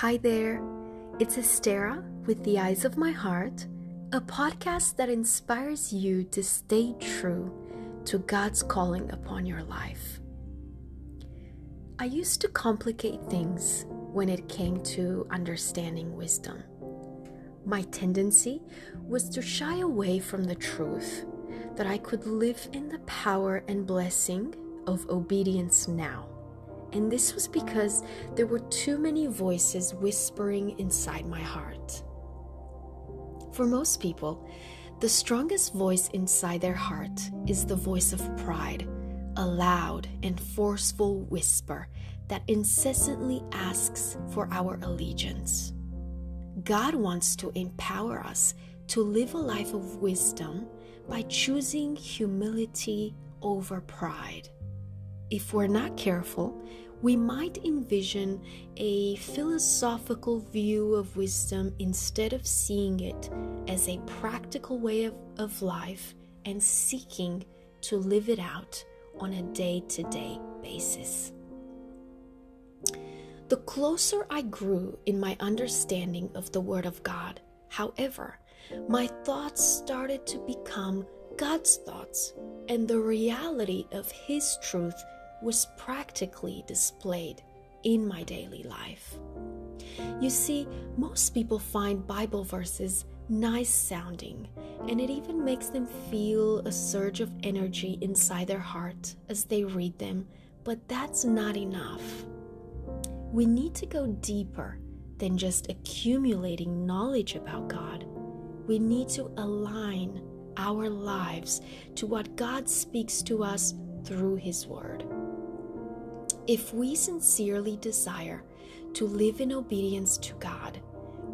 Hi there, it's Estera with the Eyes of My Heart, a podcast that inspires you to stay true to God's calling upon your life. I used to complicate things when it came to understanding wisdom. My tendency was to shy away from the truth that I could live in the power and blessing of obedience now. And this was because there were too many voices whispering inside my heart. For most people, the strongest voice inside their heart is the voice of pride, a loud and forceful whisper that incessantly asks for our allegiance. God wants to empower us to live a life of wisdom by choosing humility over pride. If we're not careful, we might envision a philosophical view of wisdom instead of seeing it as a practical way of, of life and seeking to live it out on a day to day basis. The closer I grew in my understanding of the Word of God, however, my thoughts started to become God's thoughts, and the reality of His truth was practically displayed in my daily life. You see, most people find Bible verses nice sounding, and it even makes them feel a surge of energy inside their heart as they read them, but that's not enough we need to go deeper than just accumulating knowledge about God. We need to align our lives to what God speaks to us through His Word. If we sincerely desire to live in obedience to God,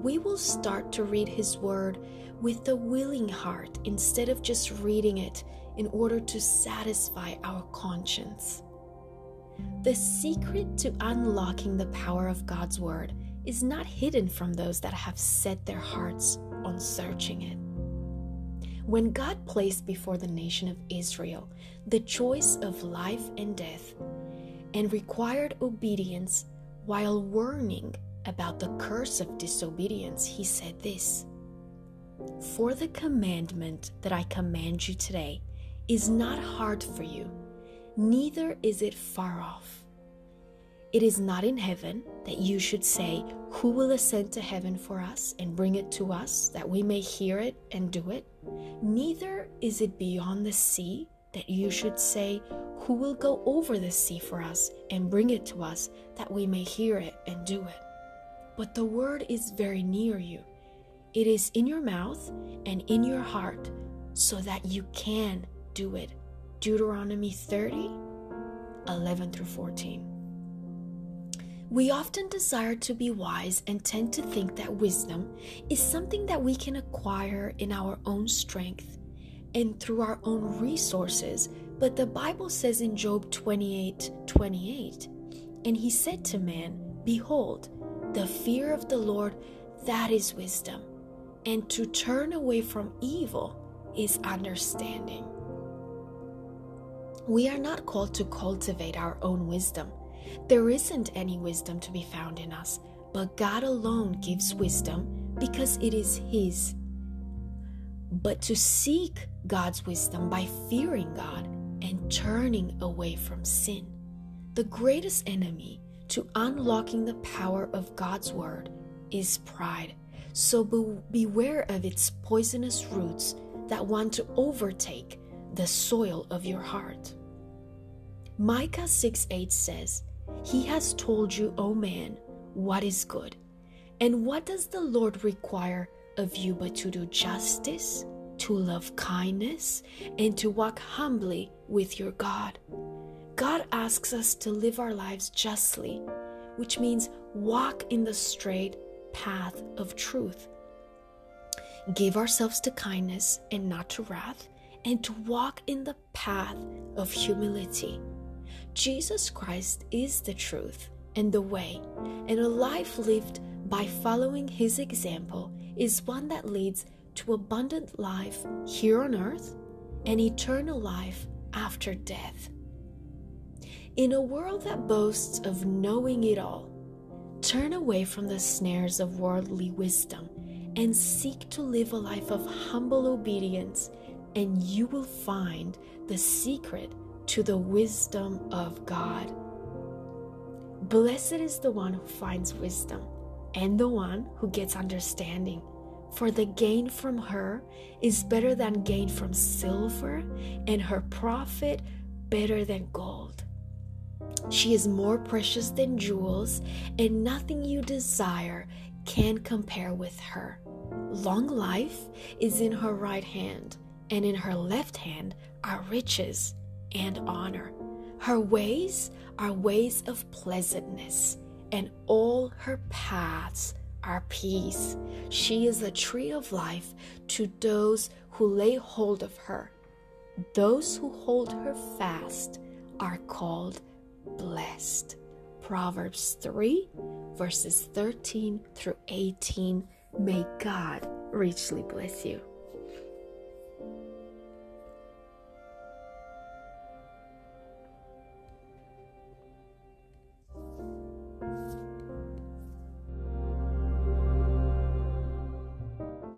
we will start to read His Word with a willing heart instead of just reading it in order to satisfy our conscience. The secret to unlocking the power of God's Word is not hidden from those that have set their hearts on searching it. When God placed before the nation of Israel the choice of life and death and required obedience while warning about the curse of disobedience, he said this For the commandment that I command you today is not hard for you neither is it far off. It is not in heaven that you should say, Who will ascend to heaven for us and bring it to us that we may hear it and do it? Neither is it beyond the sea that you should say, Who will go over the sea for us and bring it to us that we may hear it and do it? But the word is very near you. It is in your mouth and in your heart, so that you can do it. Deuteronomy 30 11 through 14. We often desire to be wise and tend to think that wisdom is something that we can acquire in our own strength and through our own resources. But the Bible says in Job 28 28, and he said to man, Behold, the fear of the Lord, that is wisdom, and to turn away from evil is understanding. We are not called to cultivate our own wisdom. There isn't any wisdom to be found in us, but God alone gives wisdom because it is His. But to seek God's wisdom by fearing God and turning away from sin. The greatest enemy to unlocking the power of God's word is pride. So be- beware of its poisonous roots that want to overtake the soil of your heart. Micah 6 8 says, He has told you, O man, what is good. And what does the Lord require of you but to do justice, to love kindness, and to walk humbly with your God? God asks us to live our lives justly, which means walk in the straight path of truth. Give ourselves to kindness and not to wrath and to walk in the path of humility. Jesus Christ is the truth and the way, and a life lived by following his example is one that leads to abundant life here on earth and eternal life after death. In a world that boasts of knowing it all, Turn away from the snares of worldly wisdom and seek to live a life of humble obedience, and you will find the secret to the wisdom of God. Blessed is the one who finds wisdom and the one who gets understanding, for the gain from her is better than gain from silver, and her profit better than gold. She is more precious than jewels, and nothing you desire can compare with her. Long life is in her right hand, and in her left hand are riches and honor. Her ways are ways of pleasantness, and all her paths are peace. She is a tree of life to those who lay hold of her. Those who hold her fast are called blessed. Proverbs 3, verses 13 through 18. May God richly bless you.